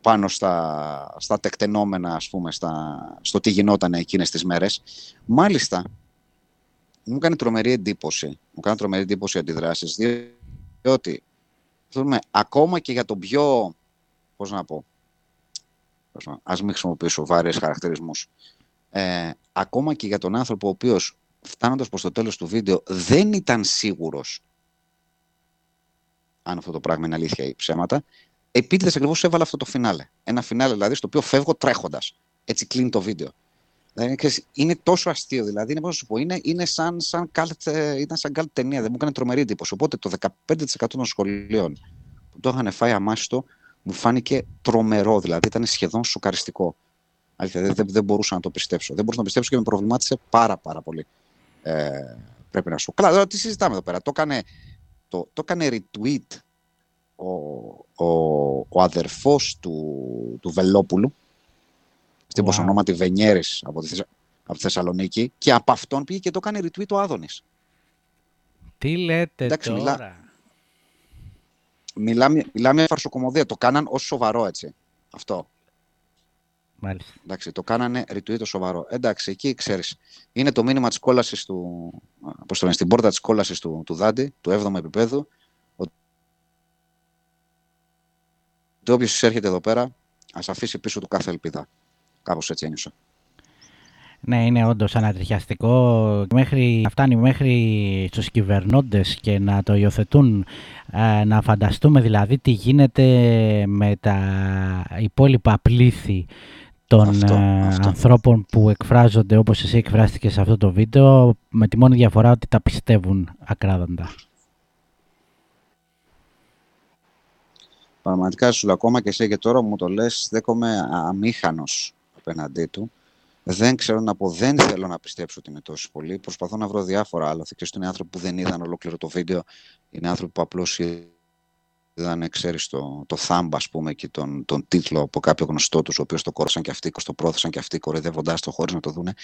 πάνω στα, στα τεκτενόμενα, ας πούμε, στα, στο τι γινόταν εκείνες τις μέρες. Μάλιστα, μου κάνει τρομερή εντύπωση, μου κάνει τρομερή εντύπωση οι αντιδράσεις, διότι ακόμα και για τον πιο, πώς να πω, ας μην χρησιμοποιήσω βάρες χαρακτηρισμούς. Ε, ακόμα και για τον άνθρωπο ο οποίος φτάνοντας προς το τέλος του βίντεο δεν ήταν σίγουρος αν αυτό το πράγμα είναι αλήθεια ή ψέματα, επίτηδες ακριβώς έβαλα αυτό το φινάλε. Ένα φινάλε δηλαδή στο οποίο φεύγω τρέχοντας. Έτσι κλείνει το βίντεο. Δηλαδή, είναι τόσο αστείο, δηλαδή, είναι, πώς σου πω, είναι, είναι σαν, σαν, καλτ, ε, ήταν σαν καλτ ταινία, δεν μου έκανε τρομερή εντύπωση. Οπότε το 15% των σχολείων που το είχαν φάει αμάστο, μου φάνηκε τρομερό, δηλαδή ήταν σχεδόν σοκαριστικό. Αλήθεια, δεν, δεν μπορούσα να το πιστέψω. Δεν μπορούσα να πιστέψω και με προβλημάτισε πάρα πάρα πολύ. Ε, πρέπει να σου Καλά, τώρα τι συζητάμε εδώ πέρα. Το έκανε, το, το έκανε retweet ο, ο, ο αδερφός του, του Βελόπουλου, στην wow. ονόματι Βενιέρης από τη, από τη Θεσσαλονίκη και από αυτόν πήγε και το έκανε retweet ο Άδωνης. Τι λέτε Εντάξει, τώρα; Μιλά, μιλάμε, μιλάμε μια φαρσοκομωδία. Το κάναν ως σοβαρό έτσι. Αυτό. Μάλιστα. Εντάξει, το κάνανε retweet το σοβαρό. Εντάξει, εκεί ξέρεις. Είναι το μήνυμα της κόλασης του, πώς το λένε, στην πόρτα της κόλασης του, του Δάντη, του 7ου επίπεδου, ότι όποιος έρχεται εδώ πέρα, ας αφήσει πίσω του κάθε ελπίδα. Κάπως έτσι ένιωσα. Ναι, είναι όντως ανατριχιαστικό. Μέχρι, φτάνει μέχρι στους κυβερνώντες και να το υιοθετούν, να φανταστούμε δηλαδή τι γίνεται με τα υπόλοιπα πλήθη των ανθρώπων που εκφράζονται όπως εσύ εκφράστηκες σε αυτό το βίντεο με τη μόνη διαφορά ότι τα πιστεύουν ακράδαντα. Πραγματικά σου λέω ακόμα και εσύ και τώρα μου το λες, δέκομαι αμήχανος απέναντί του. Δεν ξέρω να πω, δεν θέλω να πιστέψω ότι είναι τόσο πολύ. Προσπαθώ να βρω διάφορα άλλα. Και είναι άνθρωποι που δεν είδαν ολόκληρο το βίντεο. Είναι άνθρωποι που απλώς είδαν, ξέρεις, το, το thumb, ας πούμε, και τον, τον τίτλο από κάποιο γνωστό τους, ο οποίος το κόρωσαν και αυτοί, το πρόθεσαν και αυτοί, κοροϊδεύοντάς το χωρίς να το δούνε.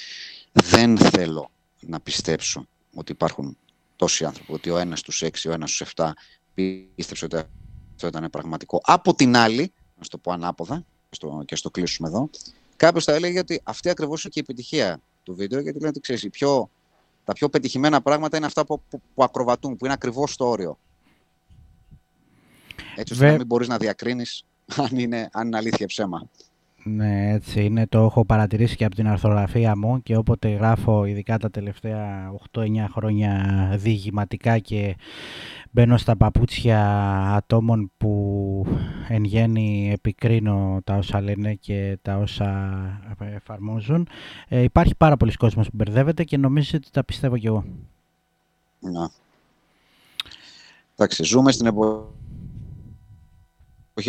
Δεν θέλω να πιστέψω ότι υπάρχουν τόσοι άνθρωποι, ότι ο ένας στους έξι, ο ένας στους 7 πίστεψε ότι αυτό ήταν πραγματικό. Από την άλλη, να το πω ανάποδα, στο, και στο κλείσουμε εδώ, κάποιος θα έλεγε ότι αυτή ακριβώς είναι και η επιτυχία του βίντεο, γιατί λένε ότι ξέρεις, πιο, τα πιο πετυχημένα πράγματα είναι αυτά που, που, που ακροβατούν, που είναι ακριβώς στο όριο. Έτσι ώστε Βε... να μην μπορείς να διακρίνεις αν είναι, αν είναι αλήθεια ψέμα. Ναι, έτσι είναι. Το έχω παρατηρήσει και από την αρθρογραφία μου και όποτε γράφω, ειδικά τα τελευταία 8-9 χρόνια διηγηματικά και μπαίνω στα παπούτσια ατόμων που εν γέννη επικρίνω τα όσα λένε και τα όσα εφαρμόζουν. Ε, υπάρχει πάρα πολλοί κόσμος που μπερδεύεται και νομίζω ότι τα πιστεύω κι εγώ. Να. Εντάξει, ζούμε στην εποχή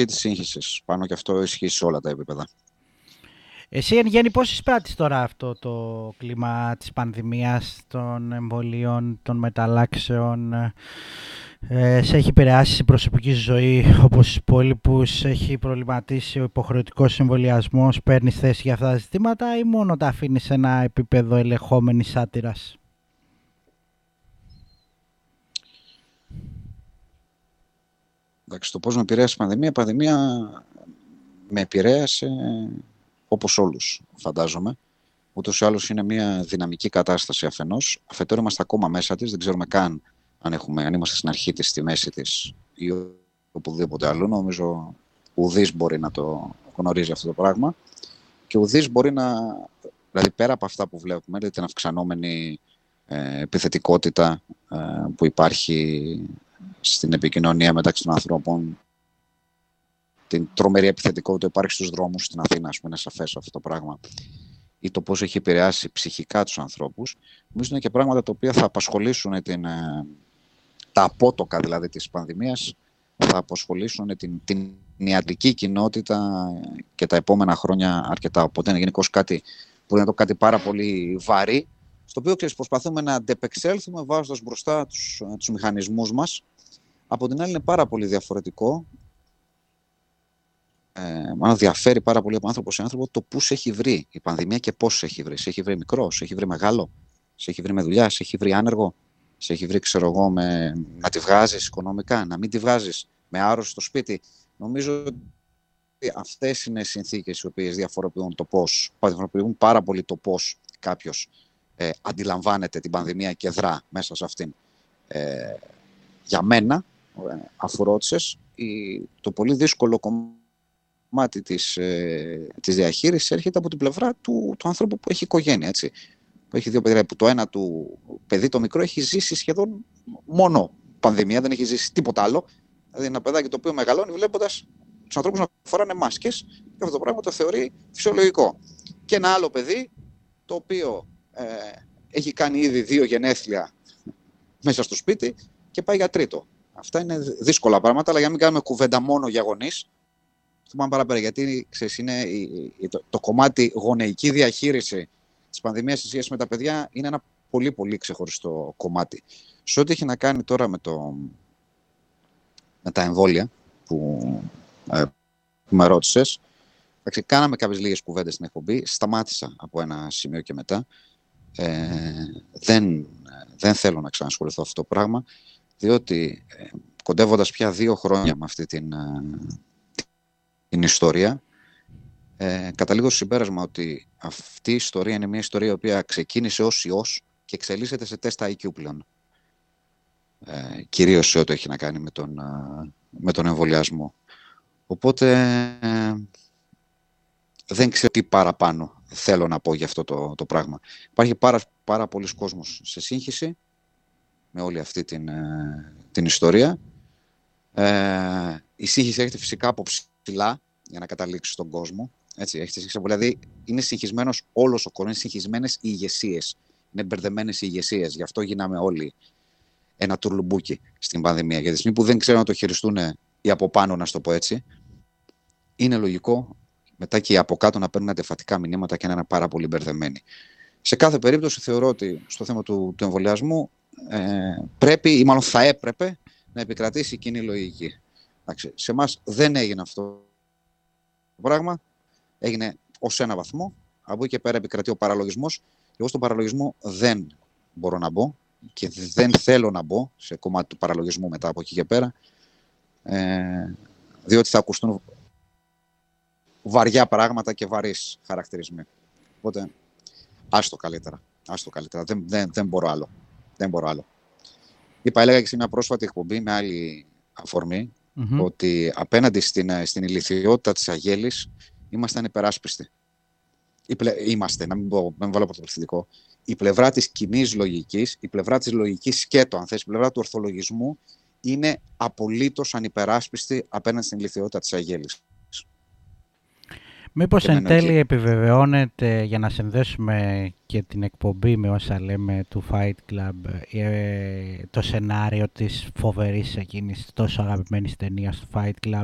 της σύγχυσης. Πάνω και αυτό ισχύει σε όλα τα επίπεδα. Εσύ εν γέννη πώς εισπράττεις τώρα αυτό το κλίμα της πανδημίας, των εμβολίων, των μεταλλάξεων, ε, σε έχει επηρεάσει η προσωπική ζωή όπως στους υπόλοιπους, έχει προβληματίσει ο υποχρεωτικός εμβολιασμός, παίρνεις θέση για αυτά τα ζητήματα ή μόνο τα αφήνεις σε ένα επίπεδο ελεγχόμενης σάτυρας; Εντάξει, το πώς με επηρέασε η πανδημία, η πανδημία με επηρέασε όπως όλους φαντάζομαι. Ούτως ή άλλως είναι μια δυναμική κατάσταση αφενός. Αφετέρου είμαστε ακόμα μέσα της, δεν ξέρουμε καν αν, έχουμε, αν είμαστε στην αρχή της, στη μέση της ή οπουδήποτε άλλο. Νομίζω ουδής μπορεί να το γνωρίζει αυτό το πράγμα. Και ουδής μπορεί να, δηλαδή πέρα από αυτά που βλέπουμε, δηλαδή την αυξανόμενη ε, επιθετικότητα ε, που υπάρχει στην επικοινωνία μεταξύ των ανθρώπων, την τρομερή επιθετικότητα που υπάρχει στους δρόμους στην Αθήνα, ας πούμε, είναι σαφές αυτό το πράγμα, ή το πώς έχει επηρεάσει ψυχικά τους ανθρώπους, νομίζω είναι και πράγματα τα οποία θα απασχολήσουν την, ε, τα απότοκα δηλαδή της πανδημίας, θα απασχολήσουν την, την ιατρική κοινότητα και τα επόμενα χρόνια αρκετά. Οπότε είναι γενικώ κάτι που είναι το κάτι πάρα πολύ βαρύ, στο οποίο ξέρεις, προσπαθούμε να αντεπεξέλθουμε βάζοντας μπροστά τους, τους μηχανισμούς μας. Από την άλλη είναι πάρα πολύ διαφορετικό ε, μάλλον διαφέρει πάρα πολύ από άνθρωπο σε άνθρωπο το πού σε έχει βρει η πανδημία και πώς σε έχει βρει. Σε έχει βρει μικρό, σε έχει βρει μεγάλο, σε έχει βρει με δουλειά, σε έχει βρει άνεργο, σε έχει βρει, ξέρω εγώ, με, να τη βγάζεις οικονομικά, να μην τη βγάζεις με άρρωστο στο σπίτι. Νομίζω ότι αυτές είναι συνθήκες οι οποίες διαφοροποιούν το πώς, διαφοροποιούν πάρα πολύ το πώς κάποιος ε, αντιλαμβάνεται την πανδημία και δρά μέσα σε αυτήν. Ε, για μένα, ε, αφού ρώτησες, το πολύ δύσκολο κομμάτι κομμάτι της, ε, της διαχείρισης έρχεται από την πλευρά του, του ανθρώπου που έχει οικογένεια, έτσι. Που έχει δύο παιδιά, που το ένα του παιδί, το μικρό, έχει ζήσει σχεδόν μόνο πανδημία, δεν έχει ζήσει τίποτα άλλο. Δηλαδή ένα παιδάκι το οποίο μεγαλώνει βλέποντας τους ανθρώπους να φοράνε μάσκες και αυτό το πράγμα το θεωρεί φυσιολογικό. Και ένα άλλο παιδί το οποίο ε, έχει κάνει ήδη δύο γενέθλια μέσα στο σπίτι και πάει για τρίτο. Αυτά είναι δύσκολα πράγματα, αλλά για να μην κάνουμε κουβέντα μόνο για γονείς, το πάμε παραπέρα. Γιατί ξέρεις, είναι το, το κομμάτι γονεϊκή διαχείριση της πανδημίας σε σχέση με τα παιδιά είναι ένα πολύ πολύ ξεχωριστό κομμάτι. Σε ό,τι έχει να κάνει τώρα με, το, με τα εμβόλια που, ε, που με ρώτησες, κάναμε κάποιες λίγες κουβέντες στην εκπομπή. Σταμάτησα από ένα σημείο και μετά. Ε, δεν, δεν θέλω να ξανασχοληθώ αυτό το πράγμα, διότι ε, κοντεύοντας πια δύο χρόνια με αυτή την, ε, την ιστορία, ε, καταλήγω στο συμπέρασμα ότι αυτή η ιστορία είναι μια ιστορία η οποία ξεκίνησε ως ιός και εξελίσσεται σε τεστ IQ πλέον. Ε, κυρίως σε ό,τι έχει να κάνει με τον, ε, με τον εμβολιασμό. Οπότε ε, δεν ξέρω τι παραπάνω θέλω να πω για αυτό το, το πράγμα. Υπάρχει πάρα, πάρα πολλοί κόσμος σε σύγχυση με όλη αυτή την, ε, την ιστορία. Ε, η σύγχυση έρχεται φυσικά από ψηλά για να καταλήξει στον κόσμο. Έτσι, έχετε δηλαδή είναι συγχυσμένος όλος ο κόσμος, είναι συγχυσμένες οι ηγεσίες. Είναι μπερδεμένες οι ηγεσίες. Γι' αυτό γίναμε όλοι ένα τουρλουμπούκι στην πανδημία. Γιατί τη στιγμή που δεν ξέρουν να το χειριστούν οι από πάνω, να το πω έτσι, είναι λογικό μετά και οι από κάτω να παίρνουν αντεφατικά μηνύματα και να είναι πάρα πολύ μπερδεμένοι. Σε κάθε περίπτωση θεωρώ ότι στο θέμα του, του εμβολιασμού ε, πρέπει ή μάλλον θα έπρεπε να επικρατήσει η κοινή λογική. Εντάξει, σε εμάς δεν έγινε αυτό το πράγμα. Έγινε ως ένα βαθμό. Από εκεί και πέρα επικρατεί ο παραλογισμός. Εγώ στον παραλογισμό δεν μπορώ να μπω και δεν θέλω να μπω σε κομμάτι του παραλογισμού μετά από εκεί και πέρα. Ε, διότι θα ακουστούν βαριά πράγματα και βαρύς χαρακτηρισμοί. Οπότε, άστο καλύτερα. Άστο καλύτερα. Δεν, δεν, δεν μπορώ άλλο. Δεν μπορώ άλλο. Είπα, έλεγα και σε μια πρόσφατη εκπομπή με άλλη ότι απέναντι στην, στην ηλικιότητα της Αγέλης ήμασταν υπεράσπιστοι. Είμαστε, να μην, πω, να μην βάλω πρωτοπληθυντικό. Η πλευρά της κοινής λογικής, η πλευρά της λογικής σκέτο, αν θες, η πλευρά του ορθολογισμού είναι απολύτως ανυπεράσπιστη απέναντι στην ηλικιότητα της Αγέλης. Μήπως εν τέλει επιβεβαιώνεται, για να συνδέσουμε και την εκπομπή με όσα λέμε του Fight Club, ε, το σενάριο της φοβερής εκείνης τόσο αγαπημένης ταινίας του Fight Club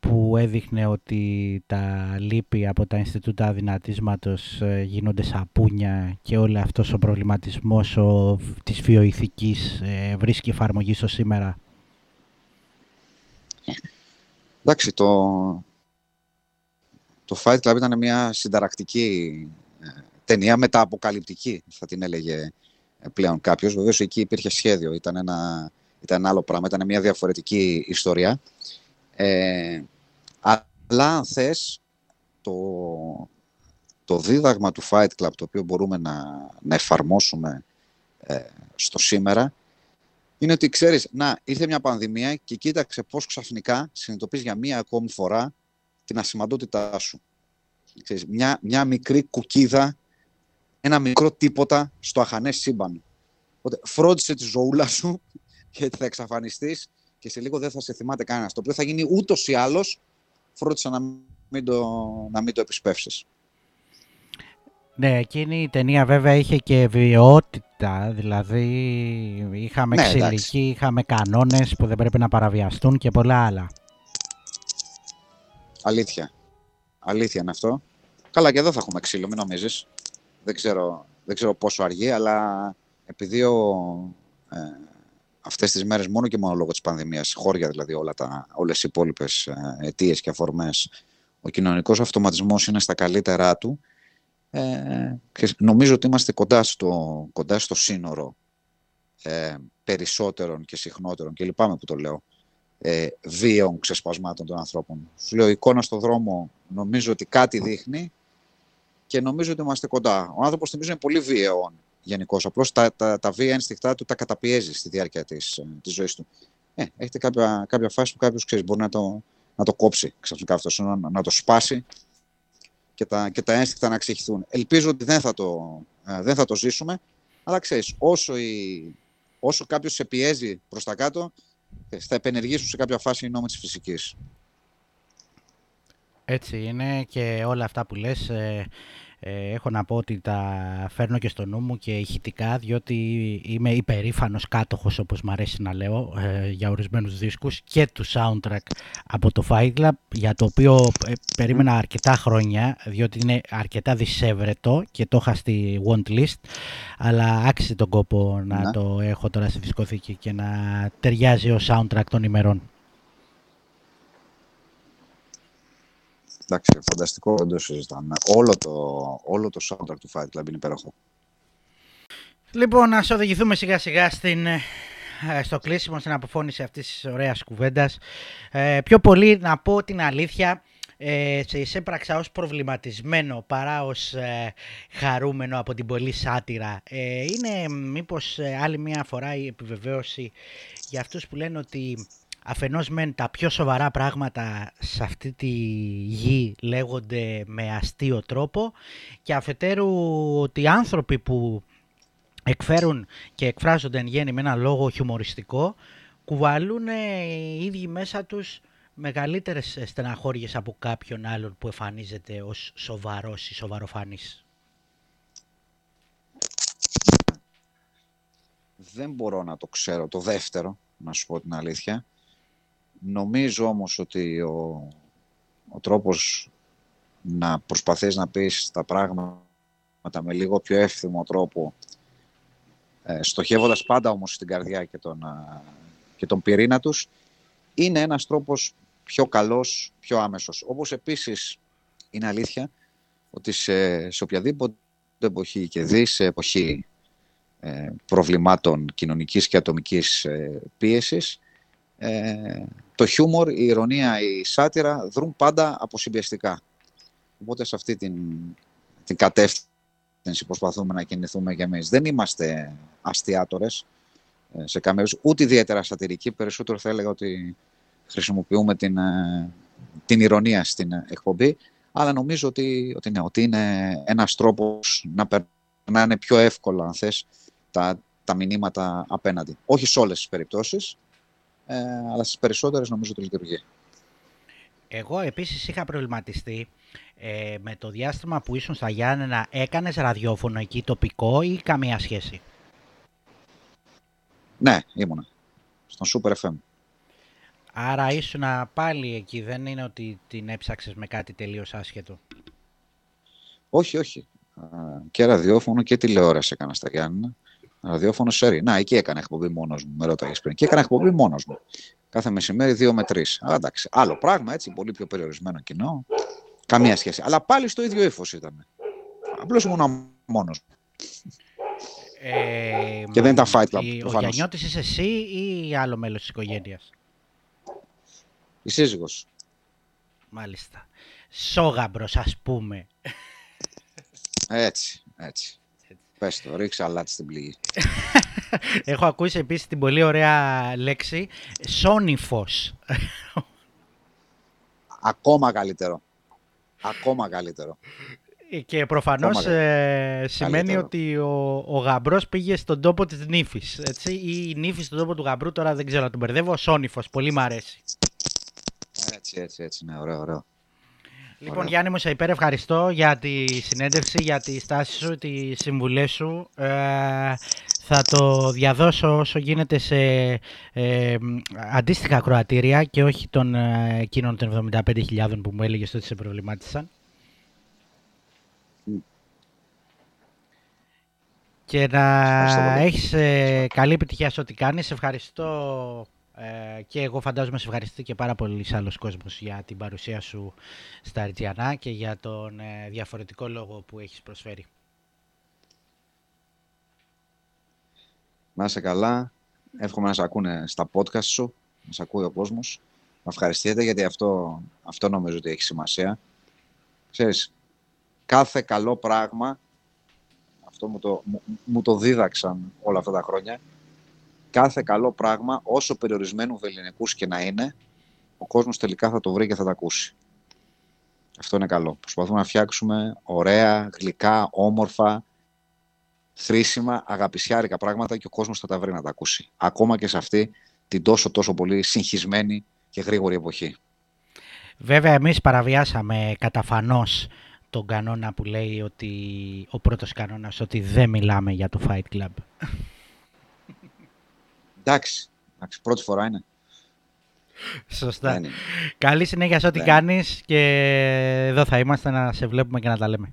που έδειχνε ότι τα λύπη από τα Ινστιτούτα Αδυνατίσματος ε, γίνονται σαπούνια και όλο αυτός ο προβληματισμός ο, της βιοειθικής ε, βρίσκει εφαρμογή στο σήμερα. Εντάξει, το, το Fight Club ήταν μια συνταρακτική ε, ταινία, μεταποκαλυπτική θα την έλεγε ε, πλέον κάποιος. Βεβαίως εκεί υπήρχε σχέδιο, ήταν ένα, ήταν άλλο πράγμα, ήταν μια διαφορετική ιστορία. Ε, αλλά αν θες, το, το δίδαγμα του Fight Club, το οποίο μπορούμε να, να εφαρμόσουμε ε, στο σήμερα, είναι ότι ξέρεις, να, ήρθε μια πανδημία και κοίταξε πώς ξαφνικά συνειδητοποιείς για μία ακόμη φορά την ασημαντότητά σου. Ξέρεις, μια, μια μικρή κουκίδα, ένα μικρό τίποτα στο αχανές σύμπαν. Οπότε φρόντισε τη ζωούλα σου γιατί θα εξαφανιστείς και σε λίγο δεν θα σε θυμάται κανένας. Το οποίο θα γίνει ούτως ή άλλως, φρόντισε να μην το, να μην το επισπεύσεις. Ναι, εκείνη η ταινία βέβαια είχε και βιαιότητα, δηλαδή είχαμε ναι, ξυλική, είχαμε κανόνες που δεν πρέπει να παραβιαστούν και πολλά άλλα. Αλήθεια. Αλήθεια είναι αυτό. Καλά, και εδώ θα έχουμε ξύλο, μην νομίζεις. Δεν ξέρω, δεν ξέρω πόσο αργεί, αλλά επειδή ο, ε, αυτές τις μέρες μόνο και μόνο λόγω της πανδημίας, χώρια δηλαδή όλα τα, όλες οι υπόλοιπες ε, αιτίες και αφορμές, ο κοινωνικός αυτοματισμός είναι στα καλύτερά του, ε, και νομίζω ότι είμαστε κοντά στο, κοντά στο σύνορο ε, περισσότερων και συχνότερων, και λυπάμαι που το λέω, ε, βίαιων ξεσπασμάτων των ανθρώπων. Σου λέω, η εικόνα στον δρόμο νομίζω ότι κάτι δείχνει και νομίζω ότι είμαστε κοντά. Ο άνθρωπος νομίζω είναι πολύ βίαιο γενικώς. Απλώς τα, τα, τα βία ένστικτά του τα καταπιέζει στη διάρκεια της της ζωής του. Ε, έχετε κάποια, κάποια φάση που κάποιος ξέρεις μπορεί να το, να το κόψει ξαφνικά αυτός, να, να το σπάσει και τα, και τα ένστικτα να ξεχυθούν. Ελπίζω ότι δεν θα το, ε, δεν θα το ζήσουμε, αλλά ξέρεις, όσο, η, όσο κάποιος σε πιέζει προς τα κάτω, θα επενεργήσουν σε κάποια φάση οι νόμοι της φυσικής. Έτσι είναι και όλα αυτά που λες ε, ε, έχω να πω ότι τα φέρνω και στο νου μου και ηχητικά διότι είμαι υπερήφανος κάτοχος όπως μου αρέσει να λέω ε, για ορισμένους δίσκους και του soundtrack από το Fight Club για το οποίο ε, περίμενα αρκετά χρόνια διότι είναι αρκετά δυσέβρετο και το είχα στη want list αλλά άξιζε τον κόπο να ναι. το έχω τώρα στη δισκοθήκη και να ταιριάζει ο soundtrack των ημερών. Εντάξει, φανταστικό, δεν το συζητάμε. Όλο το, όλο το soundtrack του Fight Club είναι υπέροχο. Λοιπόν, ας οδηγηθούμε σιγά σιγά στην, ε, στο κλείσιμο, στην αποφώνηση αυτής της ωραίας κουβέντας. Ε, πιο πολύ να πω την αλήθεια, ε, σε εισέπραξα ως προβληματισμένο παρά ως ε, χαρούμενο από την πολύ σάτυρα. Ε, είναι μήπως ε, άλλη μια φορά η επιβεβαίωση για αυτούς που λένε ότι αφενός μεν τα πιο σοβαρά πράγματα σε αυτή τη γη λέγονται με αστείο τρόπο και αφετέρου ότι οι άνθρωποι που εκφέρουν και εκφράζονται εν γέννη με ένα λόγο χιουμοριστικό κουβαλούν οι ίδιοι μέσα τους μεγαλύτερες στεναχώριες από κάποιον άλλον που εμφανίζεται ως σοβαρός ή σοβαροφανής. Δεν μπορώ να το ξέρω το δεύτερο, να σου πω την αλήθεια. Νομίζω όμως ότι ο, ο τρόπος να προσπαθείς να πεις τα πράγματα με λίγο πιο εύθυμο τρόπο, ε, στοχεύοντας πάντα όμως στην καρδιά και τον, και τον πυρήνα τους, είναι ένας τρόπος πιο καλός, πιο άμεσος. Όπως επίσης είναι αλήθεια ότι σε, σε οποιαδήποτε εποχή και δει σε εποχή ε, προβλημάτων κοινωνικής και ατομικής ε, πίεσης, ε, το χιούμορ, η ηρωνία, η σάτυρα δρούν πάντα αποσυμπιεστικά. Οπότε σε αυτή την, την κατεύθυνση προσπαθούμε να κινηθούμε κι εμείς. Δεν είμαστε αστιάτορες ε, σε καμία ούτε ιδιαίτερα σατυρικοί. Περισσότερο θα έλεγα ότι χρησιμοποιούμε την, ε, την ηρωνία στην εκπομπή. Αλλά νομίζω ότι, ότι, ναι, ότι είναι ένας τρόπος να περνάνε πιο εύκολα, αν θες, τα, τα μηνύματα απέναντι. Όχι σε όλες τις περιπτώσεις, ε, αλλά στις περισσότερες νομίζω ότι λειτουργεί. Εγώ επίσης είχα προβληματιστεί ε, με το διάστημα που ήσουν στα Γιάννενα, έκανες ραδιόφωνο εκεί τοπικό ή καμία σχέση; Ναι, ήμουνα. Στον Super FM. Άρα ήσουν πάλι εκεί, δεν είναι ότι την έψαξες με κάτι τελείως άσχετο; Όχι, όχι. Και ραδιόφωνο και τηλεόραση έκανα στα Γιάννενα. Ραδιόφωνο σερί. Να, εκεί έκανα εκπομπή μόνος μου. Με ρωτάει πριν. Και έκανα εκπομπή μόνος μου. Κάθε μεσημέρι δύο με τρεις. εντάξει. Άλλο πράγμα έτσι. Πολύ πιο περιορισμένο κοινό. Καμία σχέση. Αλλά πάλι στο ίδιο ύφος ήταν. Απλώς ήμουν μόνος μου. Ε, και δεν ήταν fight club. Ο Γιαννιώτης είσαι εσύ ή άλλο μέλος της οικογένειας; Η σύζυγος. Μάλιστα. Σόγαμπρος ας πούμε. Έτσι, έτσι. Πες το, ρίξε αλάτι στην πληγή. Έχω ακούσει επίσης την πολύ ωραία λέξη σόνιφος. Ακόμα καλύτερο. Ακόμα καλύτερο. Και προφανώς ε, σημαίνει ότι ο, ο γαμπρός πήγε στον τόπο της νύφης. Έτσι, ή η νύφη στον τόπο του γαμπρού, τώρα δεν ξέρω να τον μπερδεύω. Σόνιφος, πολύ μου αρέσει. Έτσι, έτσι, έτσι, ναι, ωραίο, ωραίο. Λοιπόν, Ωραία. Γιάννη μου, σε υπερευχαριστώ για τη συνέντευξη, για τη στάση σου, τη συμβουλέ σου. Ε, θα το διαδώσω όσο γίνεται σε ε, αντίστοιχα ακροατήρια και όχι των ε, εκείνων των 75.000 που μου έλεγες ότι σε προβλημάτισαν. Και να έχεις ε, καλή επιτυχία σε ό,τι κάνεις. Ευχαριστώ ε, και εγώ φαντάζομαι σε ευχαριστώ και πάρα πολύ άλλος κόσμος για την παρουσία σου στα Ριτζιανά και για τον ε, διαφορετικό λόγο που έχεις προσφέρει. Να είσαι καλά. Εύχομαι να σε ακούνε στα podcast σου, να σε ακούει ο κόσμος. Να ευχαριστείτε γιατί αυτό, αυτό νομίζω ότι έχει σημασία. Ξέρεις, κάθε καλό πράγμα, αυτό μου το, μου, μου το δίδαξαν όλα αυτά τα χρόνια, κάθε καλό πράγμα, όσο περιορισμένου βεληνικούς και να είναι, ο κόσμος τελικά θα το βρει και θα τα ακούσει. Αυτό είναι καλό. Προσπαθούμε να φτιάξουμε ωραία, γλυκά, όμορφα, χρήσιμα, αγαπησιάρικα πράγματα και ο κόσμος θα τα βρει να τα ακούσει. Ακόμα και σε αυτή την τόσο τόσο πολύ συγχυσμένη και γρήγορη εποχή. Βέβαια εμείς παραβιάσαμε καταφανώς τον κανόνα που λέει ότι ο πρώτος κανόνας ότι δεν μιλάμε για το Fight Club. Εντάξει, εντάξει πρώτη φορά είναι. Σωστά. Καλή συνέχεια σε ό,τι κάνεις και εδώ θα είμαστε να σε βλέπουμε και να τα λέμε.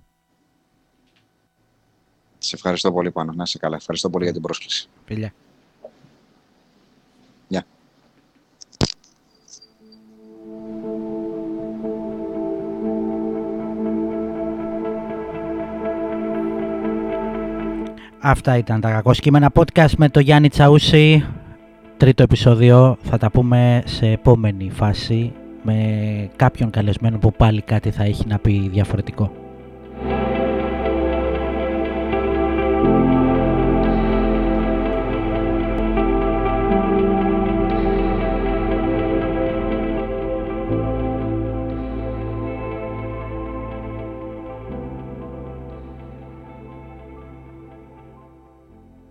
Σε ευχαριστώ πολύ πάνω. Να είσαι καλά. Ευχαριστώ πολύ για την πρόσκληση. Φιλιά. Αυτά ήταν τα κακοσκήμενα podcast με το Γιάννη Τσαούση. Τρίτο επεισόδιο θα τα πούμε σε επόμενη φάση με κάποιον καλεσμένο που πάλι κάτι θα έχει να πει διαφορετικό.